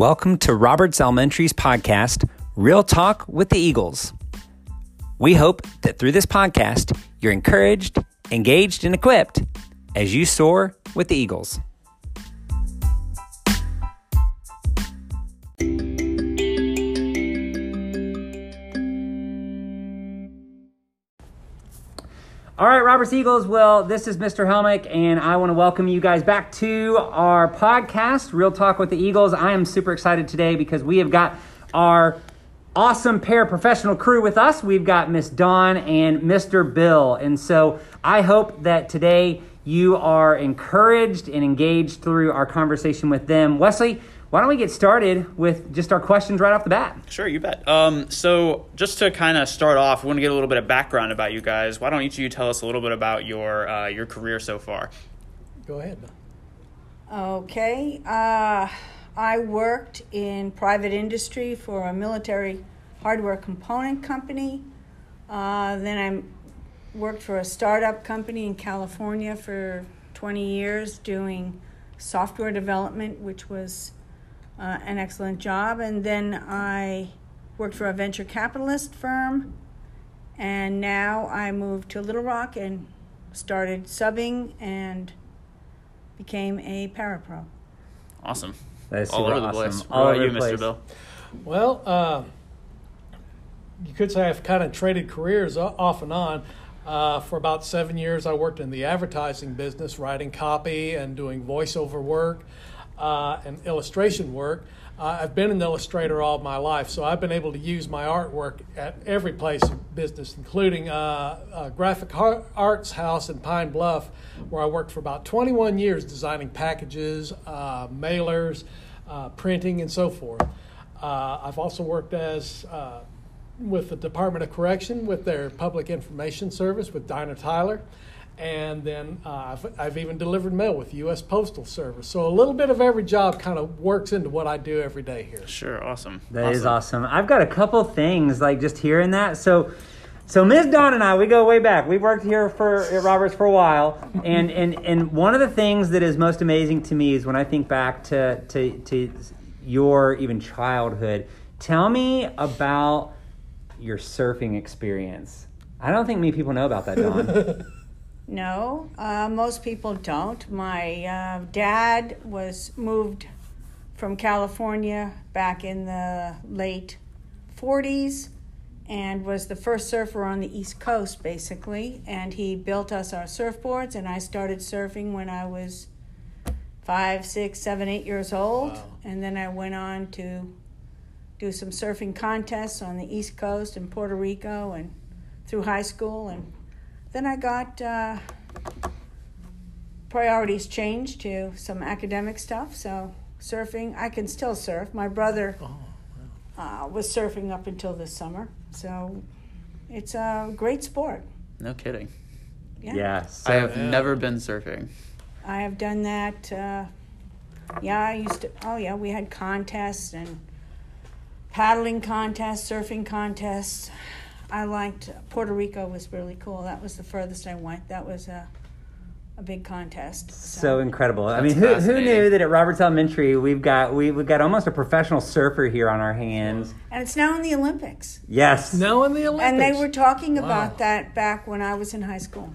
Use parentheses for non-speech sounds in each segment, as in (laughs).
Welcome to Roberts Elementary's podcast, Real Talk with the Eagles. We hope that through this podcast, you're encouraged, engaged, and equipped as you soar with the Eagles. Roberts Eagles. Well, this is Mr. Helmick, and I want to welcome you guys back to our podcast, Real Talk with the Eagles. I am super excited today because we have got our awesome paraprofessional crew with us. We've got Miss Dawn and Mr. Bill. And so I hope that today you are encouraged and engaged through our conversation with them. Wesley, why don't we get started with just our questions right off the bat? Sure, you bet. Um, so, just to kind of start off, we want to get a little bit of background about you guys. Why don't each of you tell us a little bit about your uh, your career so far? Go ahead. Okay. Uh, I worked in private industry for a military hardware component company. Uh, then I worked for a startup company in California for 20 years doing software development, which was uh, an excellent job. And then I worked for a venture capitalist firm. And now I moved to Little Rock and started subbing and became a parapro. Awesome. That is All super over the awesome. place. What All about over you, the Mr. place. Bill? Well, uh, you could say I've kind of traded careers off and on. Uh, for about seven years, I worked in the advertising business, writing copy and doing voiceover work uh, and illustration work. Uh, I've been an illustrator all my life, so I've been able to use my artwork at every place of business, including uh, a graphic arts house in Pine Bluff, where I worked for about 21 years designing packages, uh, mailers, uh, printing, and so forth. Uh, I've also worked as uh, with the Department of Correction with their public information service with Dina Tyler. And then uh, I've, I've even delivered mail with U.S. Postal Service. So a little bit of every job kind of works into what I do every day here. Sure, awesome. That is awesome. I've got a couple things like just hearing that. So, so Ms. Dawn and I, we go way back. We worked here for at Roberts for a while, and and and one of the things that is most amazing to me is when I think back to to to your even childhood. Tell me about your surfing experience. I don't think many people know about that, Dawn. (laughs) No, uh, most people don't. My uh, dad was moved from California back in the late 40s and was the first surfer on the East Coast, basically. And he built us our surfboards, and I started surfing when I was five, six, seven, eight years old. Wow. And then I went on to do some surfing contests on the East Coast and Puerto Rico and through high school. And then I got uh, priorities changed to some academic stuff. So surfing, I can still surf. My brother uh, was surfing up until this summer. So it's a great sport. No kidding. Yeah. yeah. I have Yeah. never been surfing. I have done that. Uh, yeah, I used to. Oh, yeah, we had contests and paddling contests, surfing contests. I liked Puerto Rico was really cool. That was the furthest I went. That was a a big contest. so incredible. I mean, who, who knew that at Roberts Elementary we've got we, we've got almost a professional surfer here on our hands. and it's now in the Olympics. Yes. Now in the Olympics. And they were talking Wow. about that back when I was in high school.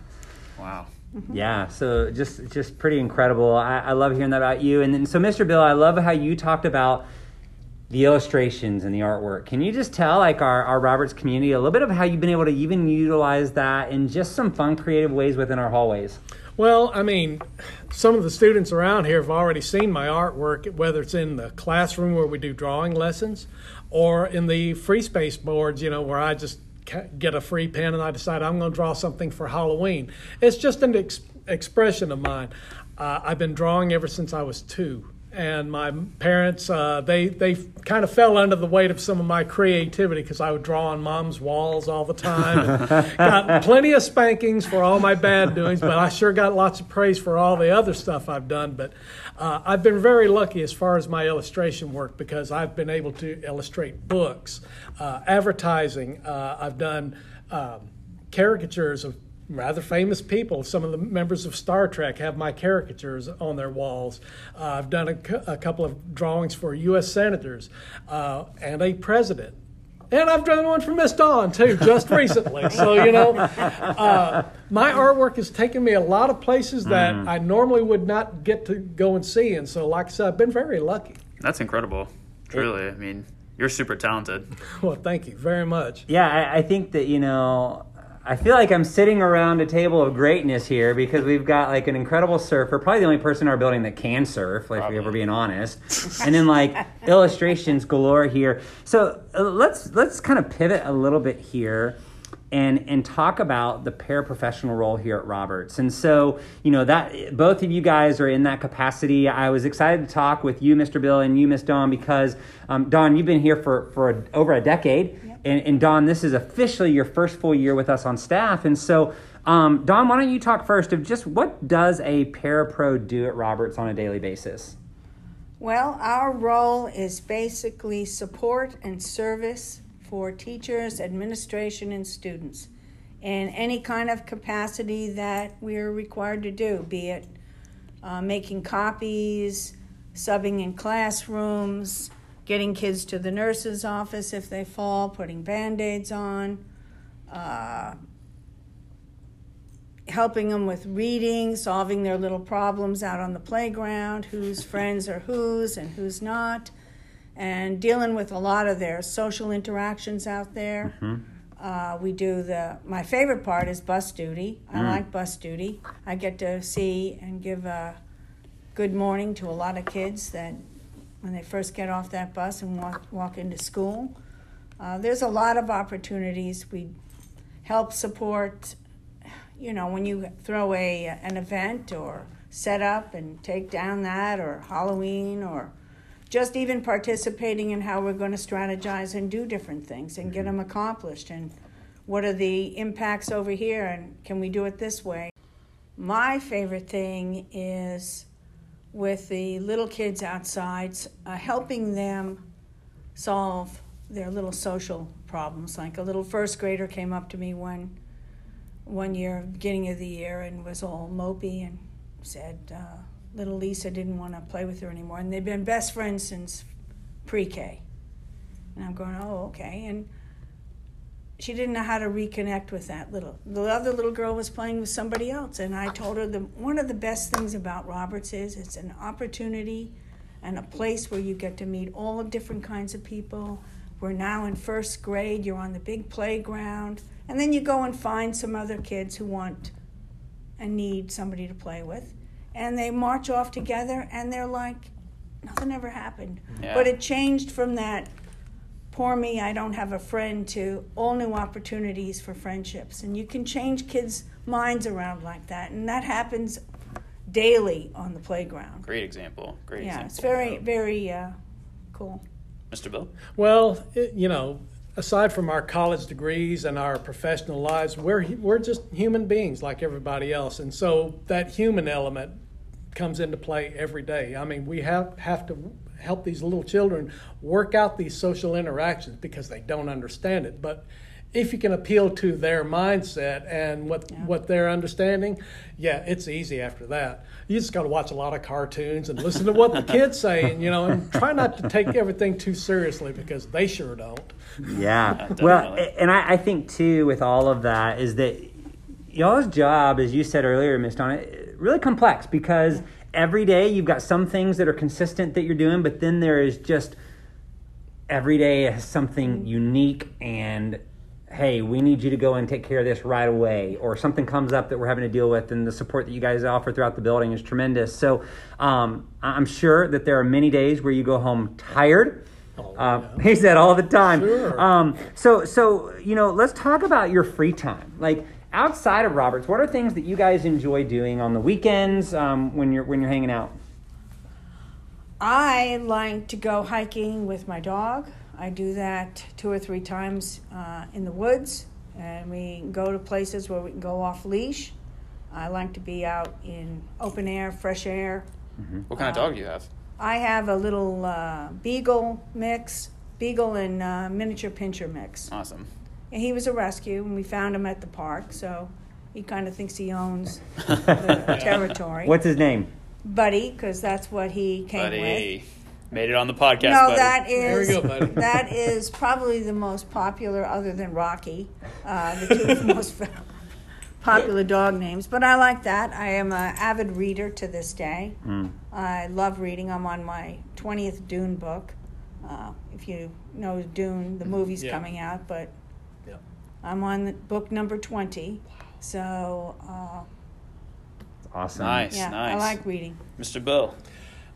Wow. Mm-hmm. Yeah, so just just pretty incredible. I, I love hearing that about you. And then so Mr. Bill, I love how you talked about the illustrations and the artwork. Can you just tell like our, our Roberts community a little bit of how you've been able to even utilize that in just some fun creative ways within our hallways? Well, I mean, some of the students around here have already seen my artwork, whether it's in the classroom where we do drawing lessons or in the free space boards, you know, where I just get a free pen and I decide I'm going to draw something for Halloween. It's just an ex- expression of mine. Uh, I've been drawing ever since I was two. And my parents, uh, they they kind of fell under the weight of some of my creativity because I would draw on mom's walls all the time. (laughs) Got plenty of spankings for all my bad doings, but I sure got lots of praise for all the other stuff I've done. But uh, I've been very lucky as far as my illustration work because I've been able to illustrate books, uh, advertising. Uh, I've done um, caricatures of rather famous people. Some of the members of Star Trek have my caricatures on their walls. Uh, I've done a, cou- a couple of drawings for U.S. senators uh, and a president. And I've done one for Miss Dawn too, just (laughs) recently. So you know, uh, my artwork has taken me a lot of places that I normally would not get to go and see. And so, like I said, I've been very lucky. That's incredible. Truly, I mean, you're super talented. Well, thank you very much. Yeah, I, I think that you know, I feel like I'm sitting around a table of greatness here because we've got like an incredible surfer, probably the only person in our building that can surf, like if we're Probably. being honest, (laughs) and then like illustrations galore here. So uh, let's let's kind of pivot a little bit here. And, and talk about the paraprofessional role here at Roberts. And so, you know, that both of you guys are in that capacity. I was excited to talk with you, Mr. Bill, and you, Miss Dawn, because um, Dawn, you've been here for, for a, over a decade. And, and Dawn, this is officially your first full year with us on staff. And so, um, Dawn, why don't you talk first of just what does a parapro do at Roberts on a daily basis? Well, our role is basically support and service for teachers, administration, and students in any kind of capacity that we're required to do, be it uh, making copies, subbing in classrooms, getting kids to the nurse's office if they fall, putting band aids on, uh, helping them with reading, solving their little problems out on the playground, whose friends are whose and who's not, and dealing with a lot of their social interactions out there. Uh, we do the, my favorite part is bus duty. I like bus duty. I get to see and give a good morning to a lot of kids that when they first get off that bus and walk, walk into school. Uh, there's a lot of opportunities. We help support you know, when you throw a an event or set up and take down that or Halloween or just even participating in how we're going to strategize and do different things and get them accomplished and what are the impacts over here and can we do it this way. My favorite thing is with the little kids outside, uh, helping them solve their little social problems. Like a little first grader came up to me one one year, beginning of the year, and was all mopey and said uh, little Lisa didn't want to play with her anymore. And they've been best friends since pre K. And I'm going, oh, okay. And she didn't know how to reconnect with that little. The other little girl was playing with somebody else. And I told her the, one of the best things about Roberts is it's an opportunity and a place where you get to meet all different kinds of people. We're now in first grade, you're on the big playground. And then you go and find some other kids who want and need somebody to play with. And they march off together and they're like, nothing ever happened. Yeah. But it changed from that poor me, I don't have a friend, to all new opportunities for friendships. And you can change kids' minds around like that. And that happens daily on the playground. Great example. Great Yeah, example. it's very, very uh, cool. Mr. Bill? Well, it, you know, aside from our college degrees and our professional lives, we're we're just human beings like everybody else, and so that human element comes into play every day. I mean, we have have to help these little children work out these social interactions because they don't understand it, but if you can appeal to their mindset and what what they're understanding, yeah, it's easy after that. You just got to watch a lot of cartoons and listen to what the (laughs) kids say, and you know, and try not to take everything too seriously because they sure don't. Yeah. (laughs) definitely. well, and I, I think too with all of that is that y'all's job, as you said earlier, Miss Donna, really complex because every day you've got some things that are consistent that you're doing, but then there is just every day has something unique and hey, we need you to go and take care of this right away, or something comes up that we're having to deal with, and the support that you guys offer throughout the building is tremendous. So um, I'm sure that there are many days where you go home tired. Oh, Um, yeah. (laughs) he said all the time. Sure. Um, so, so you know, let's talk about your free time. Like outside of Roberts, what are things that you guys enjoy doing on the weekends um, when you're when you're hanging out? I like to go hiking with my dog. I do that two or three times uh, in the woods, and we go to places where we can go off leash. I like to be out in open air, fresh air. What kind of dog do you have? I have a little uh, beagle mix, beagle and uh, miniature pinscher mix. Awesome. And he was a rescue, and we found him at the park. So he kind of thinks he owns the (laughs) territory. What's his name? Buddy, because that's what he came with. Buddy. with. Made it on the podcast, No, buddy. that There we is go, buddy. (laughs) that is probably the most popular, other than Rocky, uh, the two (laughs) most popular dog names. But I like that. I am an avid reader to this day. Mm. I love reading. I'm on my twentieth Dune book. Uh, if you know Dune, the movie's Yeah. coming out, but Yep. I'm on book number twenty. So uh, Awesome. Nice, yeah, nice. I like reading. Mr. Bill.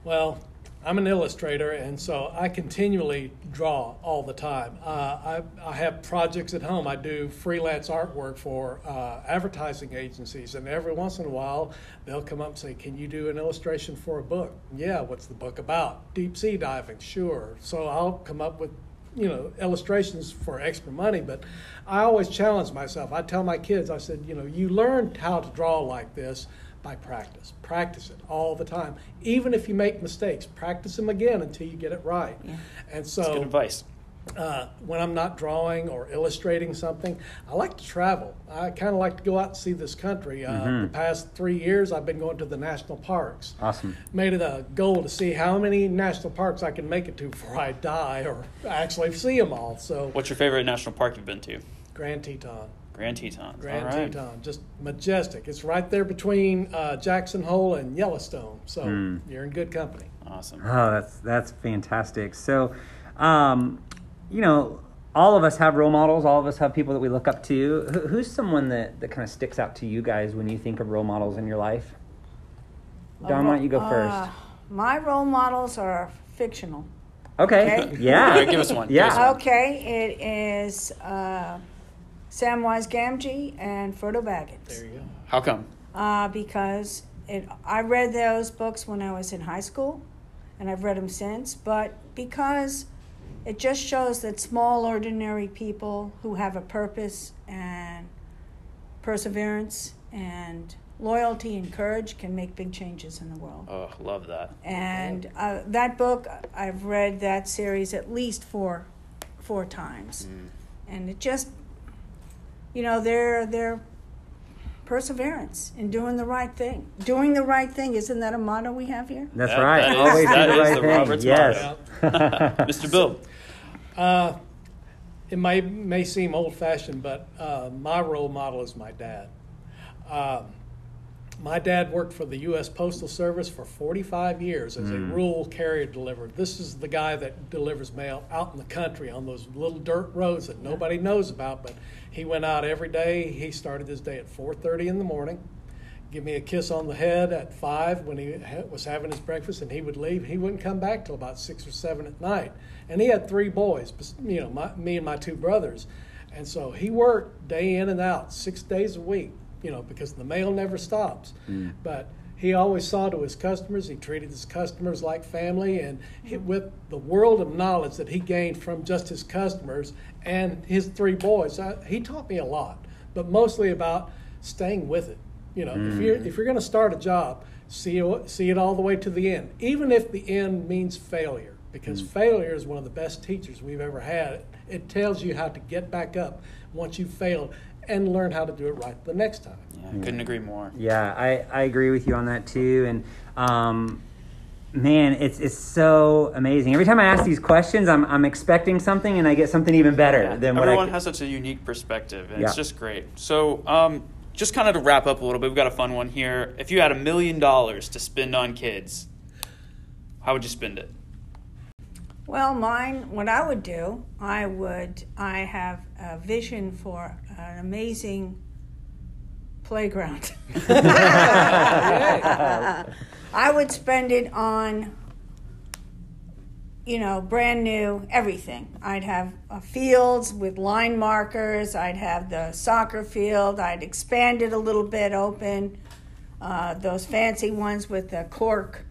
Well, I'm an illustrator, and so I continually draw all the time. Uh, I, I have projects at home. I do freelance artwork for uh, advertising agencies, and every once in a while they'll come up and say, "Can you do an illustration for a book?" Yeah. What's the book about? Deep sea diving. Sure. So I'll come up with you know illustrations for extra money but i always challenge myself i tell my kids i said you know you learn how to draw like this by practice practice it all the time even if you make mistakes practice them again until you get it right Yeah. and so That's Good advice. Uh, when i'm not drawing or illustrating something i like to travel i kind of like to go out and see this country uh, the past three years i've been going to the national parks Awesome. made it a goal to see how many national parks I can make it to before I die or actually see them all. So, What's your favorite national park you've been to? Grand Teton. Grand Tetons. Grand All right. Teton, just majestic. It's right there between uh, Jackson Hole and Yellowstone. So, you're in good company. Awesome. Oh, that's that's fantastic. So, um, you know, all of us have role models. All of us have people that we look up to. Who's someone that, that kind of sticks out to you guys when you think of role models in your life? Dawn, why don't you go Uh, first? my role models are fictional. Okay. okay. (laughs) Yeah. All right, give us one. Give us Yeah. one. Okay, it is uh, Samwise Gamgee and Frodo Baggins. There you go. How come? Uh, because it, I read those books when I was in high school, and I've read them since. But because it just shows that small, ordinary people who have a purpose and perseverance and loyalty and courage can make big changes in the world. Oh, love that. And uh, that book, I've read that series at least four, four times, and it just, you know, their their perseverance in doing the right thing. Doing the right thing isn't that a motto we have here? That's That- right. that is- Always do the right the thing. Roberts yes. (laughs) Mr. Bill. Uh, it may may seem old fashioned, but uh, my role model is my dad. Um, my dad worked for the U.S. Postal Service for 45 years as a hmm. rural carrier deliverer. This is the guy that delivers mail out in the country on those little dirt roads that nobody knows about. But he went out every day. He started his day at 4:30 in the morning. Give me a kiss on the head at five when he was having his breakfast, and he would leave. He wouldn't come back till about six or seven at night. And he had three boys, you know, my, me and my two brothers. And so he worked day in and out, six days a week, you know, because the mail never stops. Hmm. But he always saw to his customers. He treated his customers like family, and he, with the world of knowledge that he gained from just his customers and his three boys, I, he taught me a lot, but mostly about staying with it. You know, if you're hmm. if you're going to start a job, see see it all the way to the end, even if the end means failure, because hmm. failure is one of the best teachers we've ever had. It tells you how to get back up once you've failed and learn how to do it right the next time. Yeah, couldn't agree more. Yeah, I, I agree with you on that too. And um, man, it's it's so amazing. Every time I ask these questions, I'm I'm expecting something, and I get something even better Yeah, than what Everyone I. has such a unique perspective, and Yeah. it's just great. So, um, just kind of to wrap up a little bit, we've got a fun one here. If you had a million dollars to spend on kids, how would you spend it? Well, mine, what I would do, I would, I have a vision for an amazing playground. (laughs) (laughs) I would spend it on, you know, brand new everything. I'd have uh, fields with line markers. I'd have the soccer field. I'd expand it a little bit, open uh, those fancy ones with the cork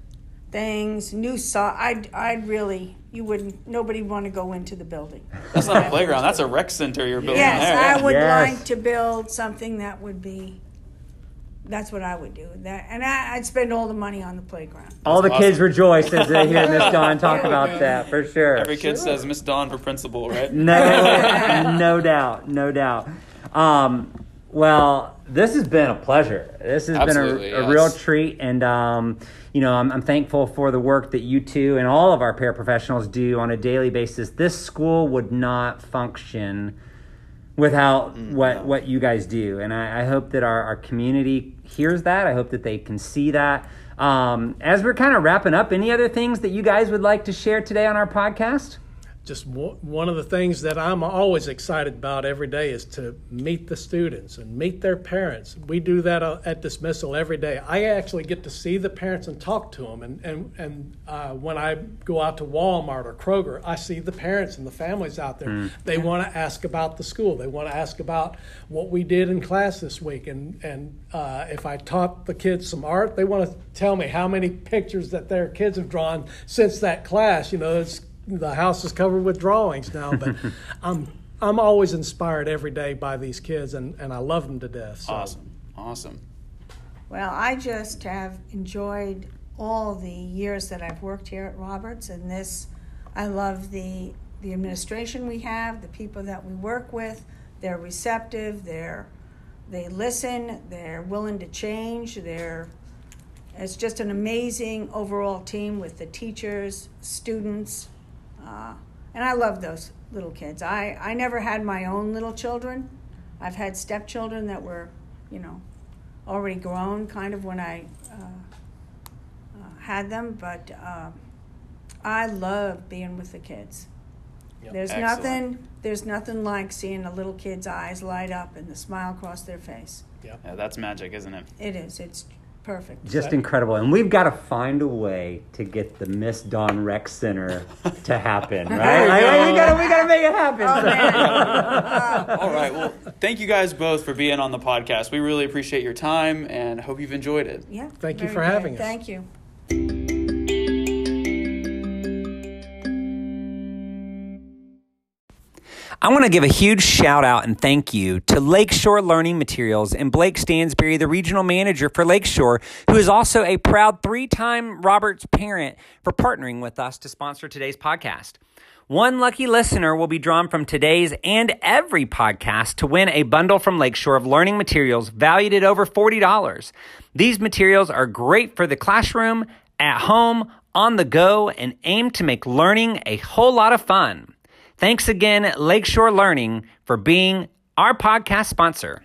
things. New saw. I'd, I'd really, you wouldn't. Nobody would want to go into the building. That's not a playground. That's a rec center you're building Yes, there. I would Yes. like to build something that would be. That's what I would do. That, and I, I'd spend all the money on the playground. All the That's kids awesome. rejoice as they hear Miss (laughs) Dawn talk about that for sure. Every kid says Miss Dawn for principal, right? No, (laughs) no doubt, no doubt. Um, Well, this has been a pleasure. This has Absolutely, been a, a yes. real treat, and um, you know, I'm, I'm thankful for the work that you two and all of our paraprofessionals do on a daily basis. This school would not function without what what you guys do, and I, I hope that our, our community hears that. I hope that they can see that. Um, as we're kind of wrapping up, any other things that you guys would like to share today on our podcast? Just w- one of the things that I'm always excited about every day is to meet the students and meet their parents. We do that uh, at dismissal every day. I actually get to see the parents and talk to them. And, and, and uh, when I go out to Walmart or Kroger, I see the parents and the families out there. They want to ask about the school, they want to ask about what we did in class this week. And, and uh, if I taught the kids some art, they want to tell me how many pictures that their kids have drawn since that class. You know, it's the house is covered with drawings now, but (laughs) I'm I'm always inspired every day by these kids, and, and I love them to death. So. Awesome. Awesome. Well, I just have enjoyed all the years that I've worked here at Roberts, and this, I love the the administration we have, the people that we work with. They're receptive. They're they listen. They're willing to change. They're it's just an amazing overall team with the teachers, students, uh, and I love those little kids. I I never had my own little children. I've had stepchildren that were, you know, already grown kind of when I uh, uh, had them, but uh, I love being with the kids. Yep. There's Excellent. nothing. There's nothing like seeing a little kid's eyes light up and the smile across their face. Yeah, that's magic, isn't it? It is. It's perfect. Just incredible. And we've got to find a way to get the Miss Dawn Rec Center to happen, (laughs) right? Like, we gotta we gotta make it happen. Oh. (laughs) All right. Well, thank you guys both for being on the podcast. We really appreciate your time and hope you've enjoyed it. Yeah. Thank you for good. having us. Thank you. I want to give a huge shout out and thank you to Lakeshore Learning Materials and Blake Stansbury, the regional manager for Lakeshore, who is also a proud three time Roberts parent for partnering with us to sponsor today's podcast. One lucky listener will be drawn from today's and every podcast to win a bundle from Lakeshore of learning materials valued at over $40. These materials are great for the classroom, at home, on the go, and aim to make learning a whole lot of fun. Thanks again, Lakeshore Learning, for being our podcast sponsor.